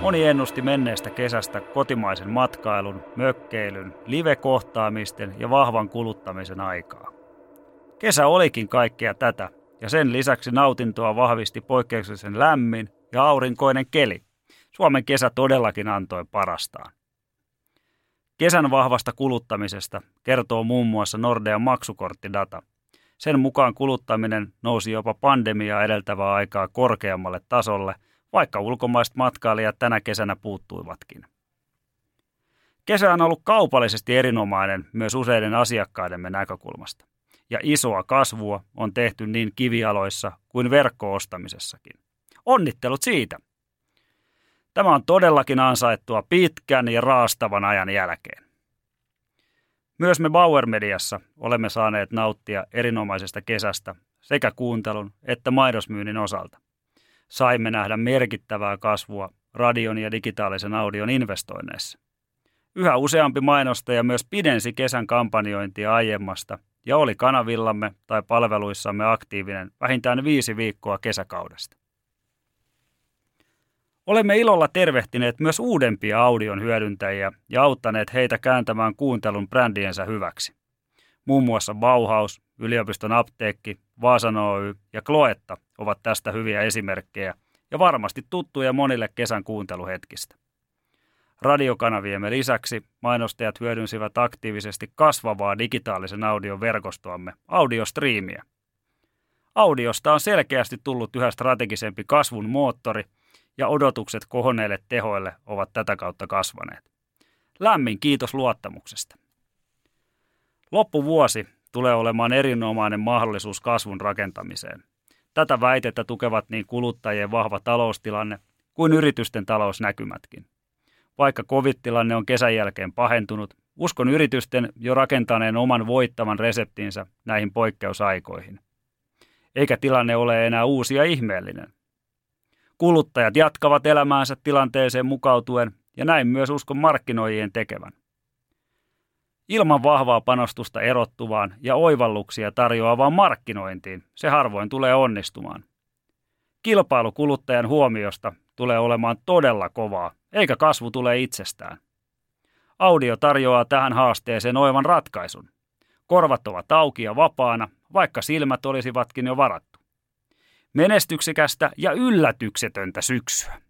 Moni ennusti menneestä kesästä kotimaisen matkailun, mökkeilyn, live-kohtaamisten ja vahvan kuluttamisen aikaa. Kesä olikin kaikkea tätä, ja sen lisäksi nautintoa vahvisti poikkeuksellisen lämmin ja aurinkoinen keli. Suomen kesä todellakin antoi parastaan. Kesän vahvasta kuluttamisesta kertoo muun muassa Nordean maksukorttidata. Sen mukaan kuluttaminen nousi jopa pandemiaa edeltävää aikaa korkeammalle tasolle – vaikka ulkomaiset matkailijat tänä kesänä puuttuivatkin. Kesä on ollut kaupallisesti erinomainen myös useiden asiakkaidemme näkökulmasta, ja isoa kasvua on tehty niin kivialoissa kuin verkkoostamisessakin. Onnittelut siitä! Tämä on todellakin ansaittua pitkän ja raastavan ajan jälkeen. Myös me Bauer Mediassa olemme saaneet nauttia erinomaisesta kesästä sekä kuuntelun että maidosmyynnin osalta saimme nähdä merkittävää kasvua radion ja digitaalisen audion investoinneissa. Yhä useampi mainostaja myös pidensi kesän kampanjointia aiemmasta ja oli kanavillamme tai palveluissamme aktiivinen vähintään viisi viikkoa kesäkaudesta. Olemme ilolla tervehtineet myös uudempia audion hyödyntäjiä ja auttaneet heitä kääntämään kuuntelun brändiensä hyväksi. Muun muassa Bauhaus, yliopiston apteekki, Vaasan Oy ja Kloetta ovat tästä hyviä esimerkkejä ja varmasti tuttuja monille kesän kuunteluhetkistä. Radiokanaviemme lisäksi mainostajat hyödynsivät aktiivisesti kasvavaa digitaalisen audion verkostoamme, audiostriimiä. Audiosta on selkeästi tullut yhä strategisempi kasvun moottori ja odotukset kohonneille tehoille ovat tätä kautta kasvaneet. Lämmin kiitos luottamuksesta. Loppuvuosi tulee olemaan erinomainen mahdollisuus kasvun rakentamiseen. Tätä väitettä tukevat niin kuluttajien vahva taloustilanne kuin yritysten talousnäkymätkin. Vaikka covid-tilanne on kesän jälkeen pahentunut, uskon yritysten jo rakentaneen oman voittavan reseptinsä näihin poikkeusaikoihin. Eikä tilanne ole enää uusi ja ihmeellinen. Kuluttajat jatkavat elämäänsä tilanteeseen mukautuen ja näin myös uskon markkinoijien tekevän. Ilman vahvaa panostusta erottuvaan ja oivalluksia tarjoavaan markkinointiin se harvoin tulee onnistumaan. Kilpailu kuluttajan huomiosta tulee olemaan todella kovaa, eikä kasvu tule itsestään. Audio tarjoaa tähän haasteeseen oivan ratkaisun. Korvat ovat auki ja vapaana, vaikka silmät olisivatkin jo varattu. Menestyksekästä ja yllätyksetöntä syksyä.